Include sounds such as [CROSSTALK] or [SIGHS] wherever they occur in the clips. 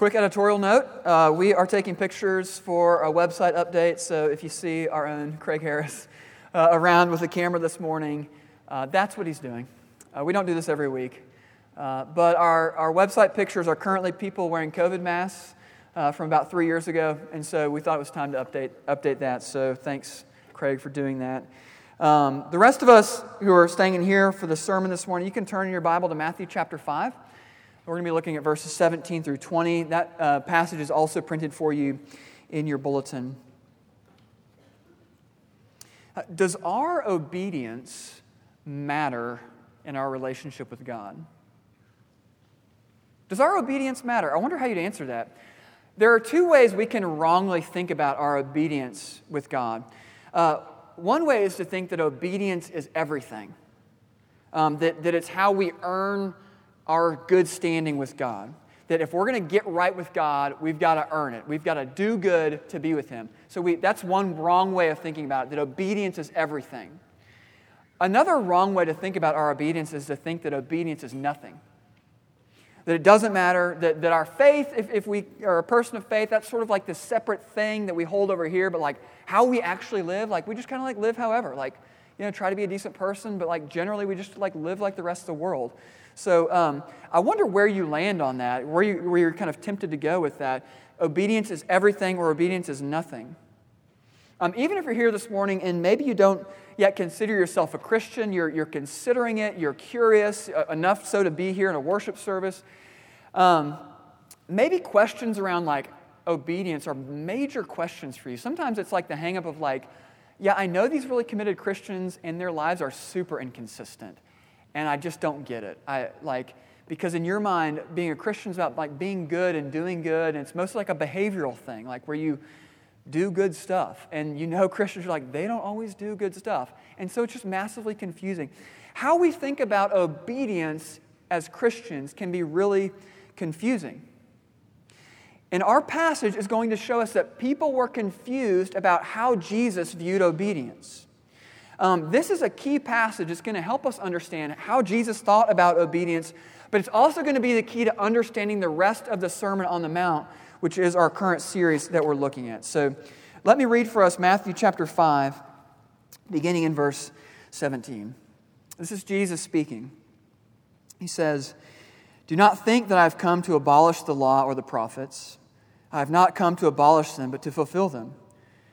Quick editorial note uh, we are taking pictures for a website update, so if you see our own Craig Harris [LAUGHS] uh, around with a camera this morning, uh, that's what he's doing. Uh, we don't do this every week, uh, but our, our website pictures are currently people wearing COVID masks uh, from about three years ago, and so we thought it was time to update, update that. So thanks, Craig, for doing that. Um, the rest of us who are staying in here for the sermon this morning, you can turn your Bible to Matthew chapter 5. We're going to be looking at verses 17 through 20. That uh, passage is also printed for you in your bulletin. Uh, does our obedience matter in our relationship with God? Does our obedience matter? I wonder how you'd answer that. There are two ways we can wrongly think about our obedience with God. Uh, one way is to think that obedience is everything, um, that, that it's how we earn our good standing with God. That if we're going to get right with God, we've got to earn it. We've got to do good to be with Him. So we, that's one wrong way of thinking about it, that obedience is everything. Another wrong way to think about our obedience is to think that obedience is nothing. That it doesn't matter, that, that our faith, if, if we are a person of faith, that's sort of like this separate thing that we hold over here, but like how we actually live, like we just kind of like live however, like, you know, try to be a decent person, but like generally we just like live like the rest of the world. So um, I wonder where you land on that, where, you, where you're kind of tempted to go with that. Obedience is everything or obedience is nothing. Um, even if you're here this morning and maybe you don't yet consider yourself a Christian, you're, you're considering it, you're curious uh, enough so to be here in a worship service, um, maybe questions around like obedience are major questions for you. Sometimes it's like the hangup of like, yeah, I know these really committed Christians and their lives are super inconsistent, and I just don't get it. I like because in your mind, being a Christian is about like being good and doing good, and it's mostly like a behavioral thing, like where you do good stuff, and you know [LAUGHS] Christians are like they don't always do good stuff, and so it's just massively confusing. How we think about obedience as Christians can be really confusing. And our passage is going to show us that people were confused about how Jesus viewed obedience. Um, this is a key passage. It's going to help us understand how Jesus thought about obedience, but it's also going to be the key to understanding the rest of the Sermon on the Mount, which is our current series that we're looking at. So let me read for us Matthew chapter 5, beginning in verse 17. This is Jesus speaking. He says, Do not think that I've come to abolish the law or the prophets. I have not come to abolish them, but to fulfill them.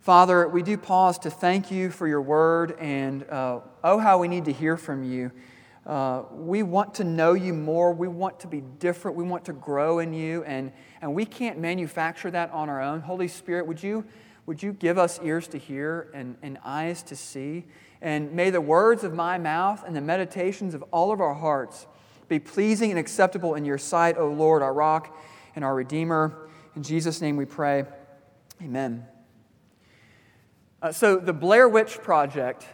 Father, we do pause to thank you for your word, and uh, oh, how we need to hear from you. Uh, we want to know you more. We want to be different. We want to grow in you, and, and we can't manufacture that on our own. Holy Spirit, would you, would you give us ears to hear and, and eyes to see? And may the words of my mouth and the meditations of all of our hearts be pleasing and acceptable in your sight, O Lord, our rock and our Redeemer. In Jesus' name we pray. Amen. Uh, so, the Blair Witch Project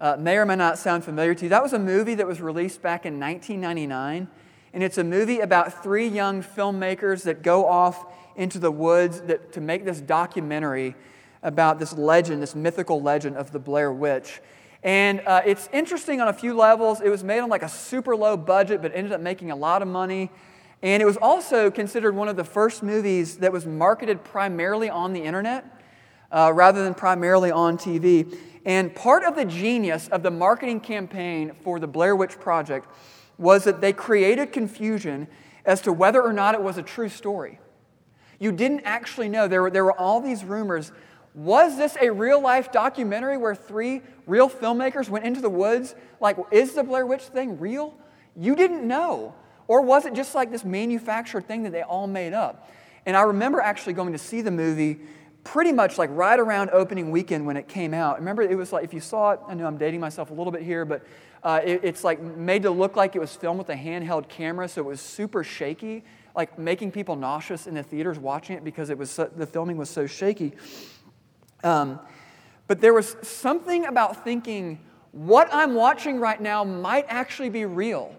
uh, may or may not sound familiar to you. That was a movie that was released back in 1999. And it's a movie about three young filmmakers that go off into the woods that, to make this documentary about this legend, this mythical legend of the Blair Witch. And uh, it's interesting on a few levels. It was made on like a super low budget, but ended up making a lot of money. And it was also considered one of the first movies that was marketed primarily on the internet uh, rather than primarily on TV. And part of the genius of the marketing campaign for the Blair Witch Project was that they created confusion as to whether or not it was a true story. You didn't actually know. There were, there were all these rumors was this a real life documentary where three real filmmakers went into the woods? Like, is the Blair Witch thing real? You didn't know. Or was it just like this manufactured thing that they all made up? And I remember actually going to see the movie pretty much like right around opening weekend when it came out. Remember, it was like, if you saw it, I know I'm dating myself a little bit here, but uh, it, it's like made to look like it was filmed with a handheld camera, so it was super shaky, like making people nauseous in the theaters watching it because it was so, the filming was so shaky. Um, but there was something about thinking, what I'm watching right now might actually be real.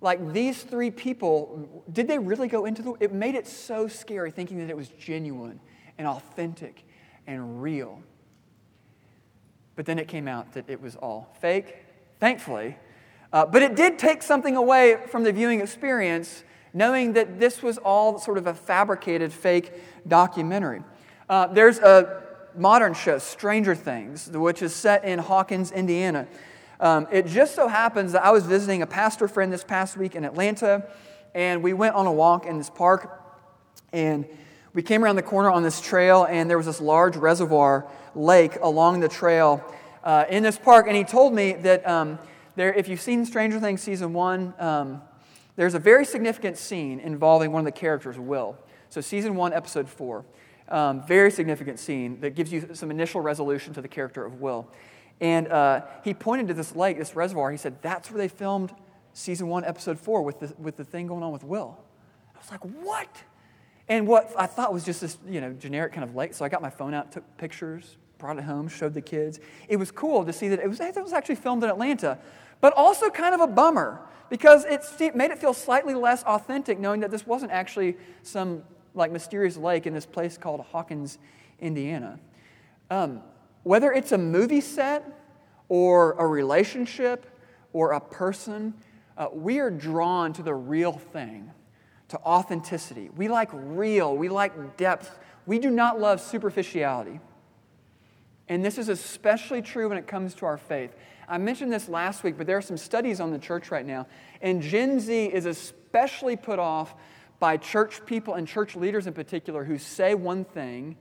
Like these three people, did they really go into the. It made it so scary thinking that it was genuine and authentic and real. But then it came out that it was all fake, thankfully. Uh, but it did take something away from the viewing experience, knowing that this was all sort of a fabricated fake documentary. Uh, there's a modern show, Stranger Things, which is set in Hawkins, Indiana. Um, it just so happens that I was visiting a pastor friend this past week in Atlanta, and we went on a walk in this park, and we came around the corner on this trail, and there was this large reservoir lake along the trail uh, in this park. And he told me that um, there, if you've seen Stranger Things season one, um, there's a very significant scene involving one of the characters, Will. So, season one, episode four. Um, very significant scene that gives you some initial resolution to the character of Will. And uh, he pointed to this lake, this reservoir. He said, That's where they filmed season one, episode four, with the, with the thing going on with Will. I was like, What? And what I thought was just this, you know, generic kind of lake. So I got my phone out, took pictures, brought it home, showed the kids. It was cool to see that it was, it was actually filmed in Atlanta, but also kind of a bummer because it made it feel slightly less authentic knowing that this wasn't actually some like mysterious lake in this place called Hawkins, Indiana. Um, whether it's a movie set or a relationship or a person, uh, we are drawn to the real thing to authenticity. We like real, we like depth. We do not love superficiality. And this is especially true when it comes to our faith. I mentioned this last week, but there are some studies on the church right now. And Gen Z is especially put off by church people and church leaders in particular who say one thing,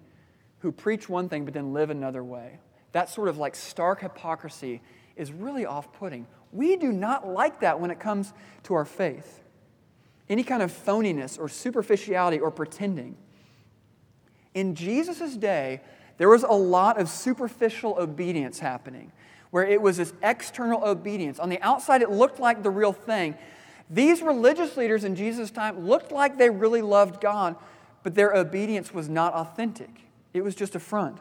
who preach one thing, but then live another way. That sort of like stark hypocrisy is really off putting. We do not like that when it comes to our faith any kind of phoniness or superficiality or pretending. In Jesus' day, there was a lot of superficial obedience happening, where it was this external obedience. On the outside, it looked like the real thing. These religious leaders in Jesus' time looked like they really loved God, but their obedience was not authentic. It was just a front.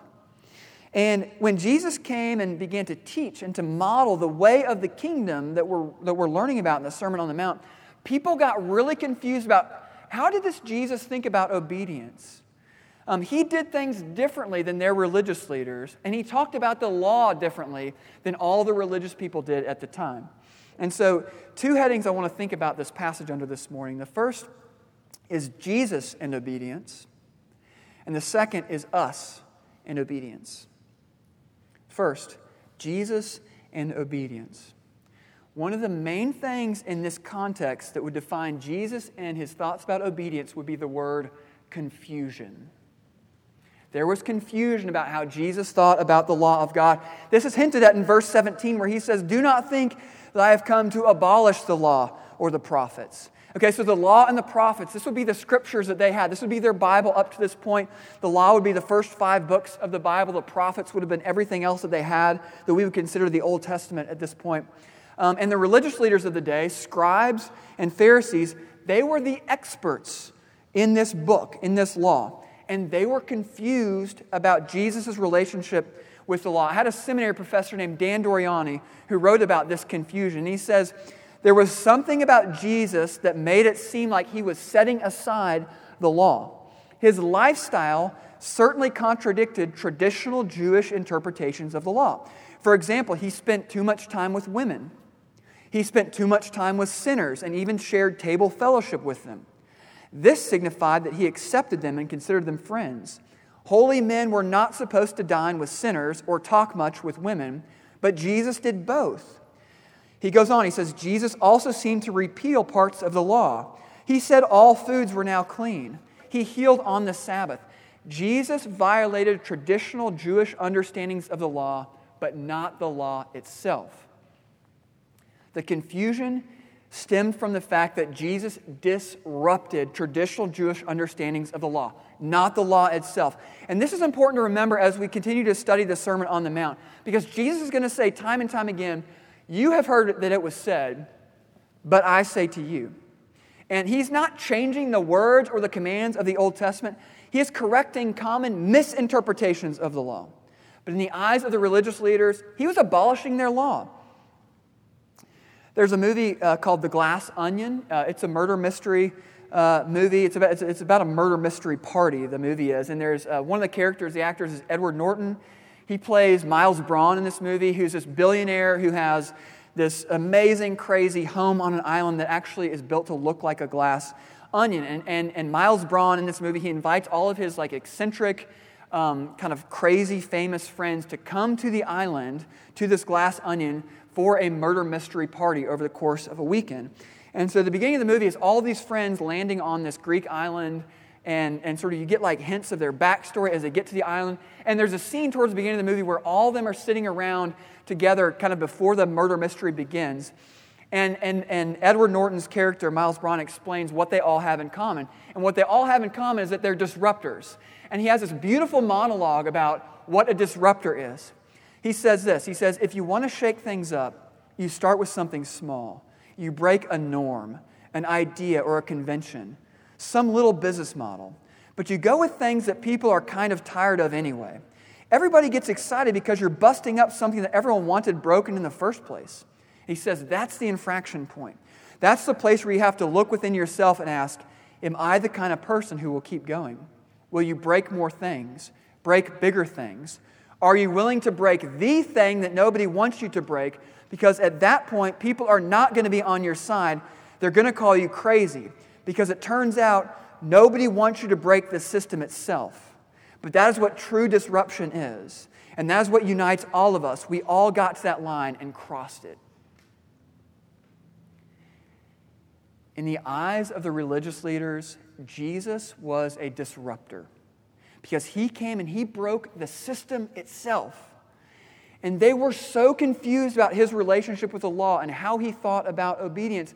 And when Jesus came and began to teach and to model the way of the kingdom that we're, that we're learning about in the Sermon on the Mount, people got really confused about how did this Jesus think about obedience? Um, he did things differently than their religious leaders, and he talked about the law differently than all the religious people did at the time. And so, two headings I want to think about this passage under this morning. The first is Jesus and obedience, and the second is us and obedience. First, Jesus and obedience. One of the main things in this context that would define Jesus and his thoughts about obedience would be the word confusion. There was confusion about how Jesus thought about the law of God. This is hinted at in verse 17, where he says, Do not think that I have come to abolish the law or the prophets. Okay, so the law and the prophets, this would be the scriptures that they had. This would be their Bible up to this point. The law would be the first five books of the Bible. The prophets would have been everything else that they had that we would consider the Old Testament at this point. Um, and the religious leaders of the day, scribes and Pharisees, they were the experts in this book, in this law. And they were confused about Jesus' relationship with the law. I had a seminary professor named Dan Doriani who wrote about this confusion. He says, There was something about Jesus that made it seem like he was setting aside the law. His lifestyle certainly contradicted traditional Jewish interpretations of the law. For example, he spent too much time with women. He spent too much time with sinners and even shared table fellowship with them. This signified that he accepted them and considered them friends. Holy men were not supposed to dine with sinners or talk much with women, but Jesus did both. He goes on, he says, Jesus also seemed to repeal parts of the law. He said all foods were now clean. He healed on the Sabbath. Jesus violated traditional Jewish understandings of the law, but not the law itself. The confusion stemmed from the fact that Jesus disrupted traditional Jewish understandings of the law, not the law itself. And this is important to remember as we continue to study the Sermon on the Mount, because Jesus is going to say time and time again, You have heard that it was said, but I say to you. And he's not changing the words or the commands of the Old Testament, he is correcting common misinterpretations of the law. But in the eyes of the religious leaders, he was abolishing their law. There's a movie uh, called The Glass Onion. Uh, it's a murder mystery uh, movie. It's about, it's, it's, about a murder mystery party, the movie is. And there's uh, one of the characters, the actors, is Edward Norton. He plays Miles Bron in this movie, who's this billionaire who has this amazing, crazy home on an island that actually is built to look like a glass onion. And, and, and Miles Bron in this movie, he invites all of his like eccentric, um, kind of crazy, famous friends to come to the island, to this glass onion, for a murder mystery party over the course of a weekend. And so the beginning of the movie is all these friends landing on this Greek island, and, and sort of you get like hints of their backstory as they get to the island. And there's a scene towards the beginning of the movie where all of them are sitting around together kind of before the murder mystery begins. And, and, and Edward Norton's character, Miles Bron, explains what they all have in common. And what they all have in common is that they're disruptors. And he has this beautiful monologue about what a disruptor is. He says this He says, If you want to shake things up, you start with something small. You break a norm, an idea, or a convention, some little business model. But you go with things that people are kind of tired of anyway. Everybody gets excited because you're busting up something that everyone wanted broken in the first place. He says that's the infraction point. That's the place where you have to look within yourself and ask, Am I the kind of person who will keep going? Will you break more things, break bigger things, are you willing to break the thing that nobody wants you to break? Because at that point, people are not going to be on your side. They're going to call you crazy because it turns out nobody wants you to break the system itself. But that is what true disruption is. And that is what unites all of us. We all got to that line and crossed it. In the eyes of the religious leaders, Jesus was a disruptor because he came and he broke the system itself. And they were so confused about his relationship with the law and how he thought about obedience.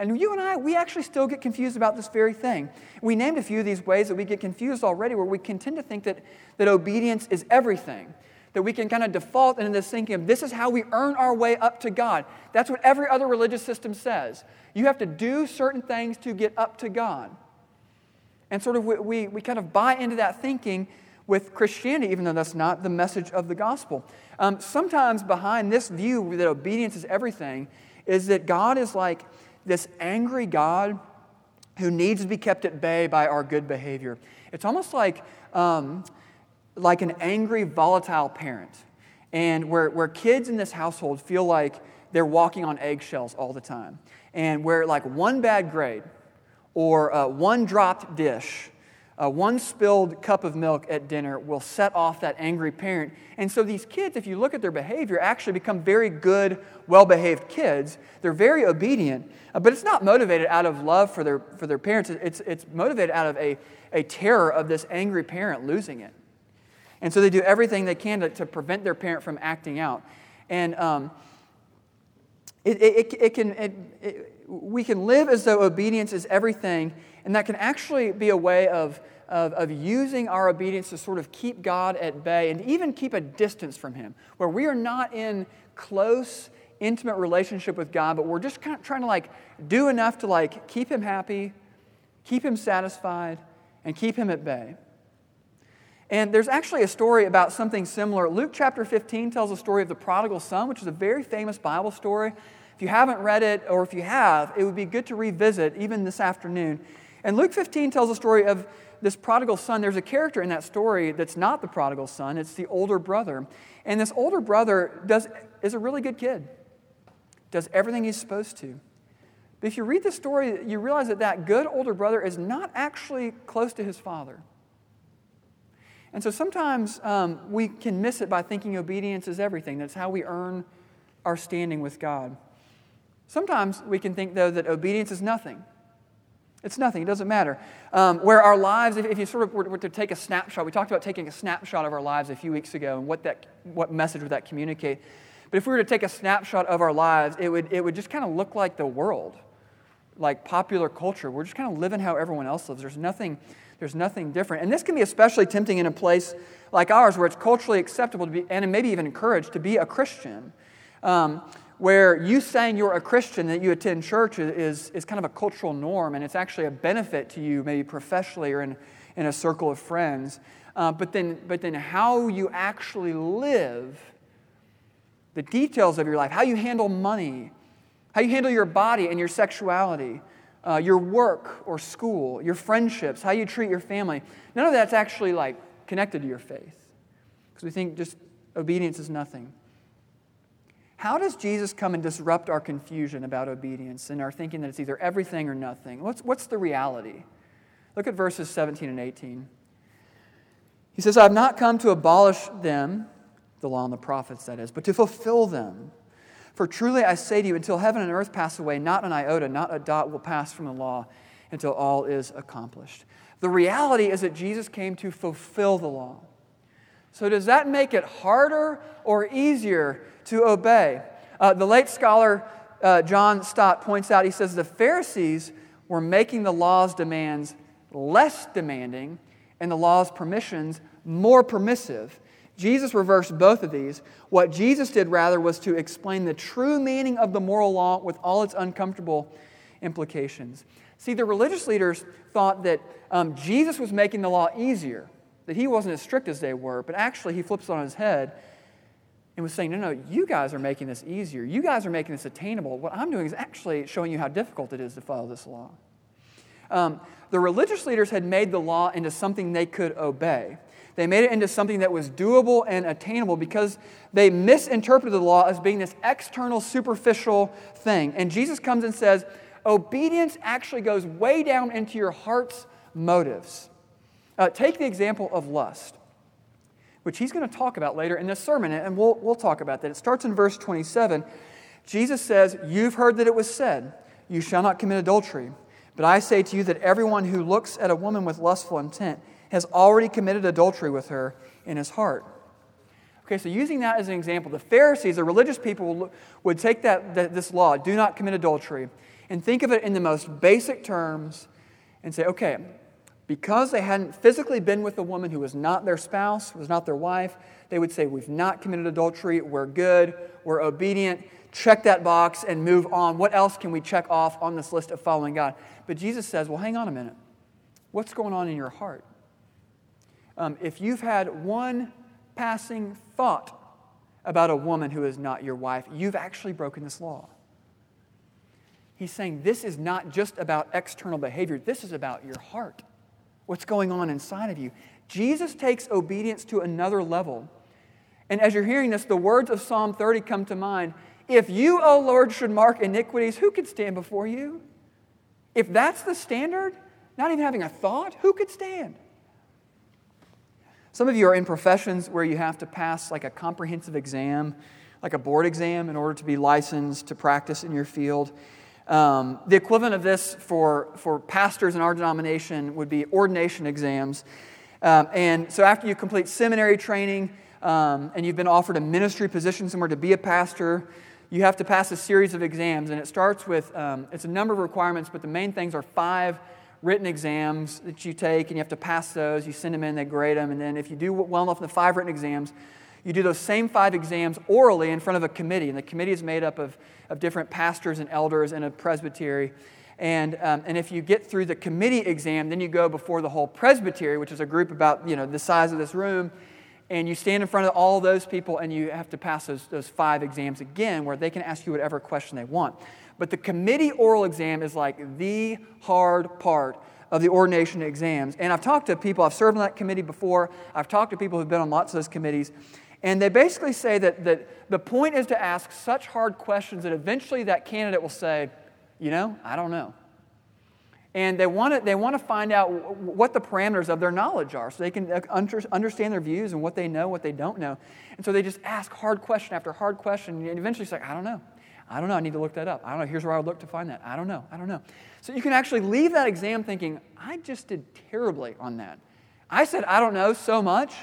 And you and I, we actually still get confused about this very thing. We named a few of these ways that we get confused already, where we can tend to think that, that obedience is everything. That we can kind of default into this thinking of this is how we earn our way up to God. That's what every other religious system says. You have to do certain things to get up to God. And sort of we, we kind of buy into that thinking with Christianity, even though that's not the message of the gospel. Um, sometimes behind this view that obedience is everything is that God is like this angry God who needs to be kept at bay by our good behavior. It's almost like, um, like an angry, volatile parent, and where, where kids in this household feel like they're walking on eggshells all the time, and where like one bad grade or uh, one dropped dish, uh, one spilled cup of milk at dinner will set off that angry parent. And so these kids, if you look at their behavior, actually become very good, well behaved kids. They're very obedient, uh, but it's not motivated out of love for their, for their parents. It's, it's motivated out of a, a terror of this angry parent losing it. And so they do everything they can to, to prevent their parent from acting out. And um, it, it, it, can, it, we can live as though obedience is everything, and that can actually be a way of, of, of, using our obedience to sort of keep God at bay and even keep a distance from Him, where we are not in close, intimate relationship with God, but we're just kind of trying to like do enough to like keep Him happy, keep Him satisfied, and keep Him at bay. And there's actually a story about something similar. Luke chapter 15 tells a story of the prodigal son, which is a very famous Bible story. If you haven't read it, or if you have, it would be good to revisit even this afternoon. And Luke 15 tells a story of this prodigal son. There's a character in that story that's not the prodigal son, it's the older brother. And this older brother does, is a really good kid, does everything he's supposed to. But if you read the story, you realize that that good older brother is not actually close to his father. And so sometimes um, we can miss it by thinking obedience is everything. That's how we earn our standing with God. Sometimes we can think, though, that obedience is nothing. It's nothing, it doesn't matter. Um, where our lives, if, if, you sort of were, were, to take a snapshot, we talked about taking a snapshot of our lives a few weeks ago and what, that, what message would that communicate. But if we were to take a snapshot of our lives, it would, it would just kind of look like the world. like popular culture. We're just kind of living how everyone else lives. There's nothing, there's nothing different. And this can be especially tempting in a place like ours where it's culturally acceptable to be, and maybe even encouraged to be a Christian. Um, where you saying you're a Christian, that you attend church, is, is kind of a cultural norm, and it's actually a benefit to you, maybe professionally or in, in a circle of friends. Uh, but, then, but then how you actually live, the details of your life, how you handle money, how you handle your body and your sexuality, uh, your work or school, your friendships, how you treat your family, none of that's actually like connected to your faith. Because we think just obedience is nothing. How does Jesus come and disrupt our confusion about obedience and our thinking that it's either everything or nothing? What's, what's the reality? Look at verses 17 and 18. He says, I have not come to abolish them, the law and the prophets, that is, but to fulfill them. For truly I say to you, until heaven and earth pass away, not an iota, not a dot will pass from the law until all is accomplished. The reality is that Jesus came to fulfill the law. So, does that make it harder or easier to obey? Uh, the late scholar uh, John Stott points out, he says, the Pharisees were making the law's demands less demanding and the law's permissions more permissive. Jesus reversed both of these. What Jesus did, rather, was to explain the true meaning of the moral law with all its uncomfortable implications. See, the religious leaders thought that um, Jesus was making the law easier, that he wasn't as strict as they were, but actually he flips it on his head and was saying, No, no, you guys are making this easier. You guys are making this attainable. What I'm doing is actually showing you how difficult it is to follow this law. Um, the religious leaders had made the law into something they could obey. They made it into something that was doable and attainable because they misinterpreted the law as being this external, superficial thing. And Jesus comes and says, obedience actually goes way down into your heart's motives. Uh, take the example of lust, which he's going to talk about later in this sermon, and we'll, we'll talk about that. It starts in verse 27. Jesus says, You've heard that it was said, You shall not commit adultery. But I say to you that everyone who looks at a woman with lustful intent has already committed adultery with her in his heart. Okay, so using that as an example, the Pharisees, the religious people, would take that, that, this law, do not commit adultery, and think of it in the most basic terms and say, okay, because they hadn't physically been with a woman who was not their spouse, was not their wife, they would say, We've not committed adultery, we're good, we're obedient, check that box and move on. What else can we check off on this list of following God? But Jesus says, Well, hang on a minute. What's going on in your heart? Um, if you've had one passing thought about a woman who is not your wife, you've actually broken this law. He's saying this is not just about external behavior, this is about your heart, what's going on inside of you. Jesus takes obedience to another level. And as you're hearing this, the words of Psalm 30 come to mind. If you, O Lord, should mark iniquities, who could stand before you? If that's the standard, not even having a thought, who could stand? Some of you are in professions where you have to pass like a comprehensive exam, like a board exam, in order to be licensed to practice in your field. Um, the equivalent of this for, for pastors in our denomination would be ordination exams. Um, and so after you complete seminary training um, and you've been offered a ministry position somewhere to be a pastor, you have to pass a series of exams. And it starts with, um, it's a number of requirements, but the main things are five written exams that you take, and you have to pass those. You send them in, they grade them, and then if you do well enough in the five written exams, you do those same five exams orally in front of a committee. And the committee is made up of, of different pastors and elders and a presbytery. And, um, and if you get through the committee exam, then you go before the whole presbytery, which is a group about you know, the size of this room. And you stand in front of all those people and you have to pass those, those five exams again, where they can ask you whatever question they want. But the committee oral exam is like the hard part of the ordination exams. And I've talked to people, I've served on that committee before, I've talked to people who've been on lots of those committees. And they basically say that, that the point is to ask such hard questions that eventually that candidate will say, you know, I don't know. And they want, to, they want to find out what the parameters of their knowledge are so they can uh, understand their views and what they know, what they don't know. And so they just ask hard question after hard question. And eventually it's like, I don't know. I don't know. I need to look that up. I don't know. Here's where I would look to find that. I don't know. I don't know. So you can actually leave that exam thinking, I just did terribly on that. I said, I don't know so much.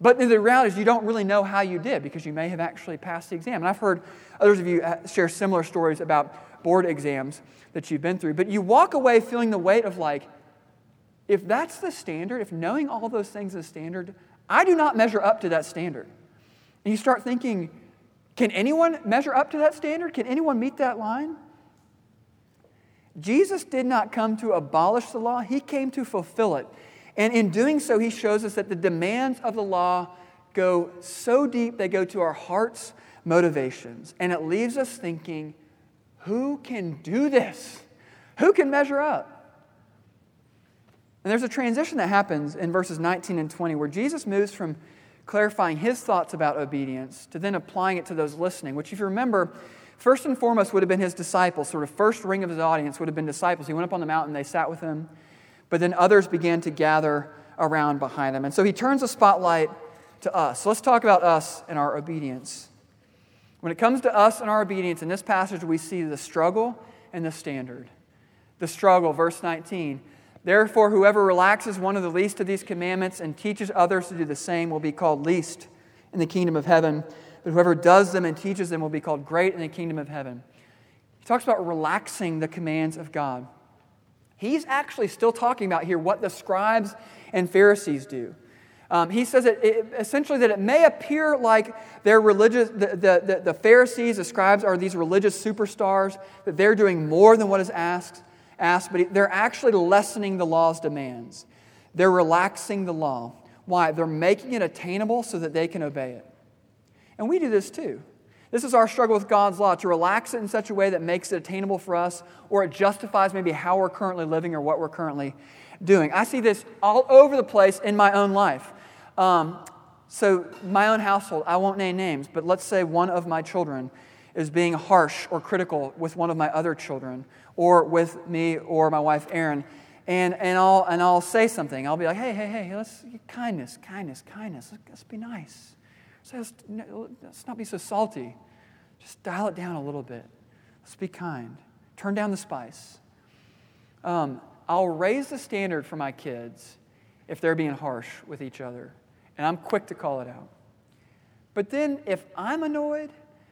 But the reality is, you don't really know how you did because you may have actually passed the exam. And I've heard others of you uh, share similar stories about board exams that you've been through. But you walk away feeling the weight of, like, if that's the standard, if knowing all those things is standard, I do not measure up to that standard. And you start thinking, can anyone measure up to that standard? Can anyone meet that line? Jesus did not come to abolish the law, he came to fulfill it. And in doing so, he shows us that the demands of the law go so deep, they go to our heart's motivations. And it leaves us thinking, who can do this? Who can measure up? And there's a transition that happens in verses 19 and 20 where Jesus moves from clarifying his thoughts about obedience to then applying it to those listening, which, if you remember, first and foremost would have been his disciples. Sort of first ring of his audience would have been disciples. He went up on the mountain, they sat with him, but then others began to gather around behind him. And so he turns the spotlight to us. So let's talk about us and our obedience. When it comes to us and our obedience, in this passage, we see the struggle and the standard. The struggle, verse 19. Therefore, whoever relaxes one of the least of these commandments and teaches others to do the same will be called least in the kingdom of heaven. But whoever does them and teaches them will be called great in the kingdom of heaven. He talks about relaxing the commands of God. He's actually still talking about here what the scribes and Pharisees do. Um, he says it, it, essentially that it may appear like they're religious, the, the, the, the Pharisees, the scribes are these religious superstars, that they're doing more than what is asked asked, but they're actually lessening the law's demands. They're relaxing the law. Why? They're making it attainable so that they can obey it. And we do this too. This is our struggle with God's law to relax it in such a way that makes it attainable for us, or it justifies maybe how we're currently living or what we're currently doing. I see this all over the place in my own life. Um, so, my own household, I won't name names, but let's say one of my children is being harsh or critical with one of my other children, or with me or my wife Erin, and, and, I'll, and I'll say something. I'll be like, hey, hey, hey, let's kindness, kindness, kindness. Let's, let's be nice. So let's, not be so salty. Just dial it down a little bit. Let's be kind. Turn down the spice. Um, I'll raise the standard for my kids if they're being harsh with each other, and I'm quick to call it out. But then if I'm annoyed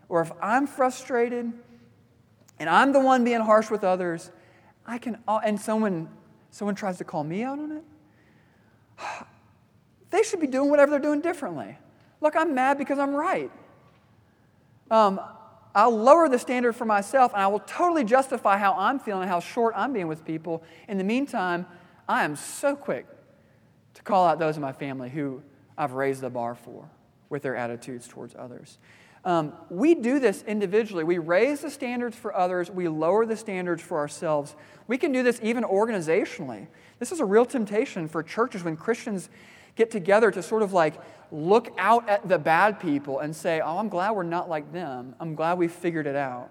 or if I'm frustrated and I'm the one being harsh with others, I can, and someone, someone tries to call me out on it, [SIGHS] they should be doing whatever they're doing differently. Look, I'm mad because I'm right. Um, I'll lower the standard for myself and I will totally justify how I'm feeling, how short I'm being with people. In the meantime, I am so quick to call out those in my family who I've raised the bar for with their attitudes towards others. Um, we do this individually. We raise the standards for others, we lower the standards for ourselves. We can do this even organizationally. This is a real temptation for churches when Christians get together to sort of like look out at the bad people and say, Oh, I'm glad we're not like them. I'm glad we figured it out.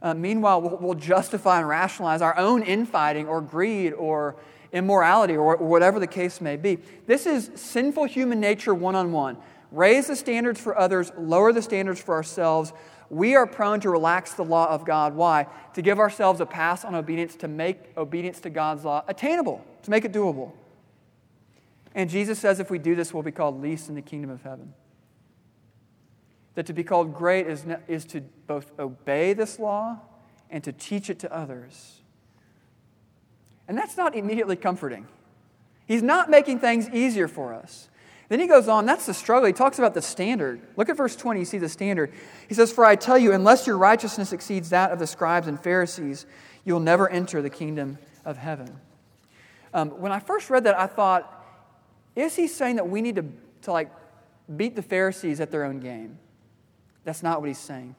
Uh, meanwhile, we'll, we'll, justify and rationalize our own infighting or greed or immorality or, or whatever the case may be. This is sinful human nature one on one raise the standards for others, lower the standards for ourselves, we are prone to relax the law of God. Why? To give ourselves a pass on obedience, to make obedience to God's law attainable, to make it doable. And Jesus says if we do this, we'll be called least in the kingdom of heaven. That to be called great is, is to both obey this law and to teach it to others. And that's not immediately comforting. He's not making things easier for us. Then he goes on, that's the struggle. He talks about the standard. Look at verse 20, you see the standard. He says, For I tell you, unless your righteousness exceeds that of the scribes and Pharisees, you'll never enter the kingdom of heaven. Um, when I first read that, I thought, is he saying that we need to, to like beat the Pharisees at their own game? That's not what he's saying.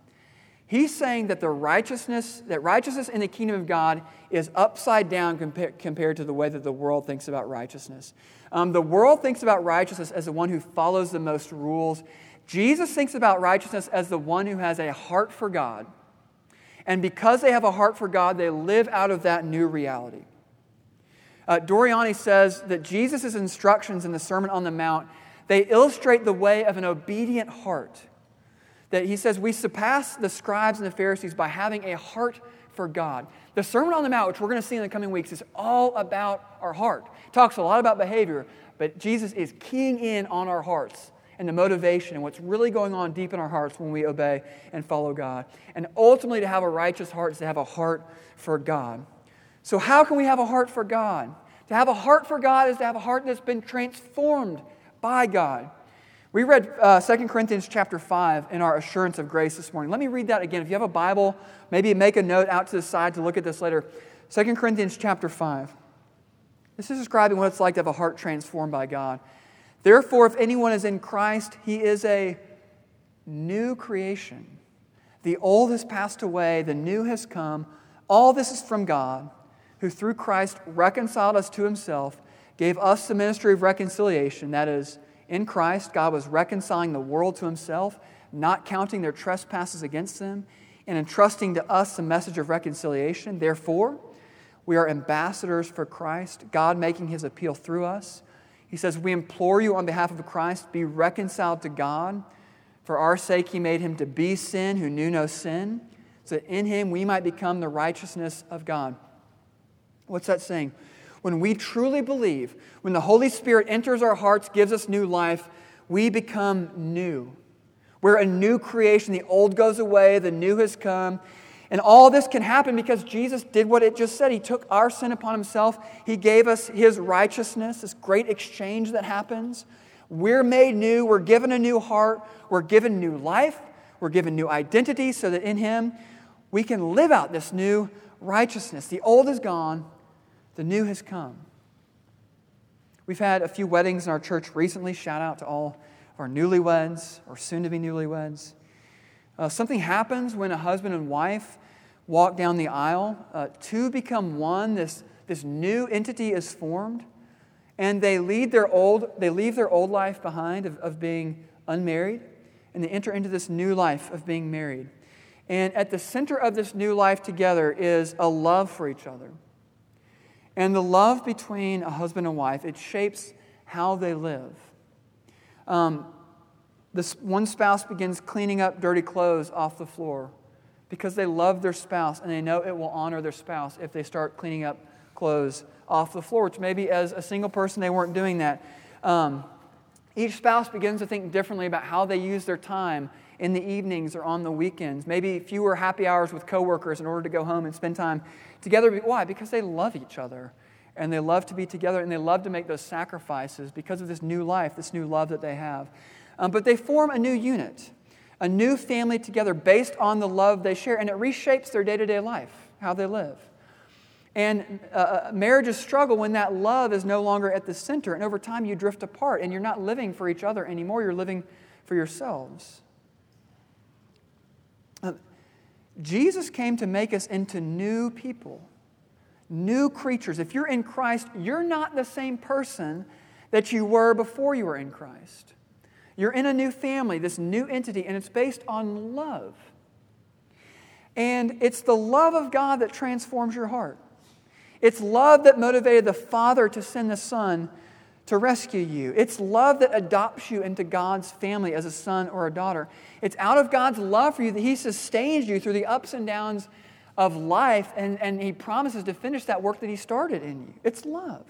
He's saying that the righteousness, that righteousness in the kingdom of God is upside down compared, compared to the way that the world thinks about righteousness. Um, the world thinks about righteousness as the one who follows the most rules. Jesus thinks about righteousness as the one who has a heart for God. And because they have a heart for God, they live out of that new reality. Uh, Doriani says that Jesus' instructions in the Sermon on the Mount, they illustrate the way of an obedient heart that he says we surpass the scribes and the Pharisees by having a heart for God. The Sermon on the Mount, which we're going to see in the coming weeks, is all about our heart. It talks a lot about behavior, but Jesus is keying in on our hearts and the motivation and what's really going on deep in our hearts when we obey and follow God. And ultimately, to have a righteous heart is to have a heart for God. So, how can we have a heart for God? To have a heart for God is to have a heart that's been transformed by God. We read uh, 2 Corinthians chapter 5 in our assurance of grace this morning. Let me read that again. If you have a Bible, maybe make a note out to the side to look at this later. 2 Corinthians chapter 5. This is describing what it's like to have a heart transformed by God. Therefore, if anyone is in Christ, he is a new creation. The old has passed away, the new has come. All this is from God, who through Christ reconciled us to himself, gave us the ministry of reconciliation. That is, in Christ, God was reconciling the world to himself, not counting their trespasses against them, and entrusting to us the message of reconciliation. Therefore, we are ambassadors for Christ, God making his appeal through us. He says, We implore you on behalf of Christ, be reconciled to God. For our sake, he made him to be sin who knew no sin, so that in him we might become the righteousness of God. What's that saying? When we truly believe, when the Holy Spirit enters our hearts, gives us new life, we become new. We're a new creation. The old goes away, the new has come. And all this can happen because Jesus did what it just said. He took our sin upon himself, He gave us His righteousness, this great exchange that happens. We're made new, we're given a new heart, we're given new life, we're given new identity so that in Him we can live out this new righteousness. The old is gone, the new has come. We've had a few weddings in our church recently. Shout out to all of our newlyweds or soon to be newlyweds. Uh, something happens when a husband and wife walk down the aisle. Uh, two become one. This, this new entity is formed. And they, lead their old, they leave their old life behind of, of being unmarried, and they enter into this new life of being married. And at the center of this new life together is a love for each other. And the love between a husband and wife, it shapes how they live. Um, this one spouse begins cleaning up dirty clothes off the floor because they love their spouse and they know it will honor their spouse if they start cleaning up clothes off the floor, which maybe as a single person they weren't doing that. Um, each spouse begins to think differently about how they use their time in the evenings or on the weekends. Maybe fewer happy hours with coworkers in order to go home and spend time together. Why? Because they love each other and they love to be together and they love to make those sacrifices because of this new life, this new love that they have. Um, but they form a new unit, a new family together based on the love they share, and it reshapes their day to day life, how they live. And uh, uh, marriages struggle when that love is no longer at the center, and over time you drift apart, and you're not living for each other anymore, you're living for yourselves. Jesus came to make us into new people, new creatures. If you're in Christ, you're not the same person that you were before you were in Christ. You're in a new family, this new entity, and it's based on love. And it's the love of God that transforms your heart. It's love that motivated the Father to send the Son to rescue you. It's love that adopts you into God's family as a son or a daughter. It's out of God's love for you that He sustains you through the ups and downs of life, and, and He promises to finish that work that He started in you. It's love.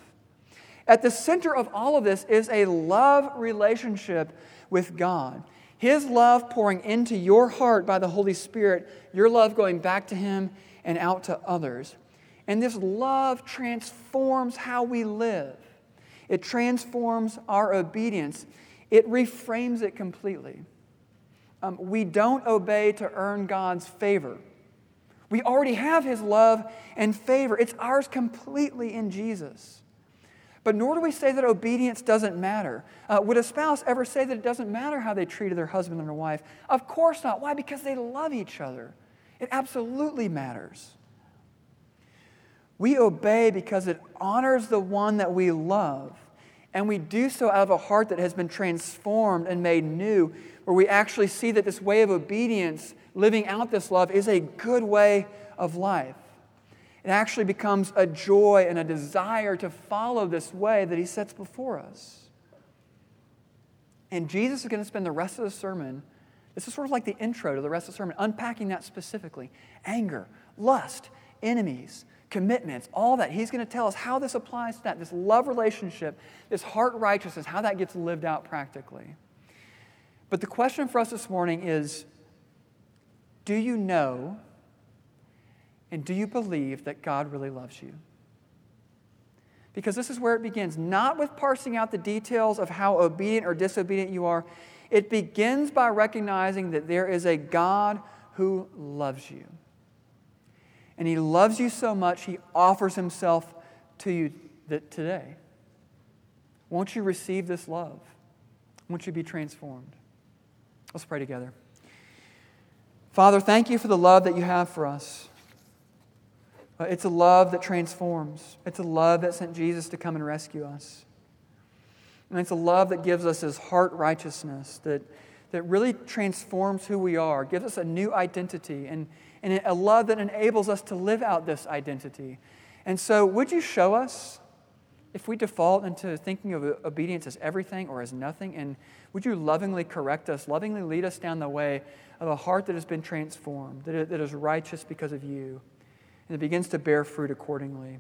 At the center of all of this is a love relationship with God. His love pouring into your heart by the Holy Spirit, your love going back to Him and out to others. And this love transforms how we live, it transforms our obedience, it reframes it completely. Um, we don't obey to earn God's favor. We already have His love and favor. It's ours completely in Jesus. But nor do we say that obedience doesn't matter. Uh, would a spouse ever say that it doesn't matter how they treated their husband and their wife? Of course not. Why? Because they love each other. It absolutely matters. We obey because it honors the one that we love. And we do so out of a heart that has been transformed and made new, where we actually see that this way of obedience, living out this love, is a good way of life. It actually becomes a joy and a desire to follow this way that he sets before us. And Jesus is going to spend the rest of the sermon This is sort of like the intro to the rest of the sermon, unpacking that specifically. Anger, lust, enemies, commitments, all that. He's going to tell us how this applies to that, this love relationship, this heart righteousness, how that gets lived out practically. But the question for us this morning is do you know and do you believe that God really loves you? Because this is where it begins, not with parsing out the details of how obedient or disobedient you are. It begins by recognizing that there is a God who loves you. And He loves you so much, He offers Himself to you today. Won't you receive this love? Won't you be transformed? Let's pray together. Father, thank you for the love that you have for us. Uh, it's a love that transforms. It's a love that sent Jesus to come and rescue us. And it's a love that gives us his heart righteousness, that, that really transforms who we are, gives us a new identity, and, and a love that enables us to live out this identity. And so, would you show us if we default into thinking of obedience as everything or as nothing? And would you lovingly correct us, lovingly lead us down the way of a heart that has been transformed, that, is righteous because of you, and it begins to bear fruit accordingly?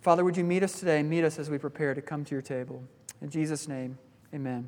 Father, would you meet us today? Meet us as we prepare to come to your table. In Jesus' name, amen.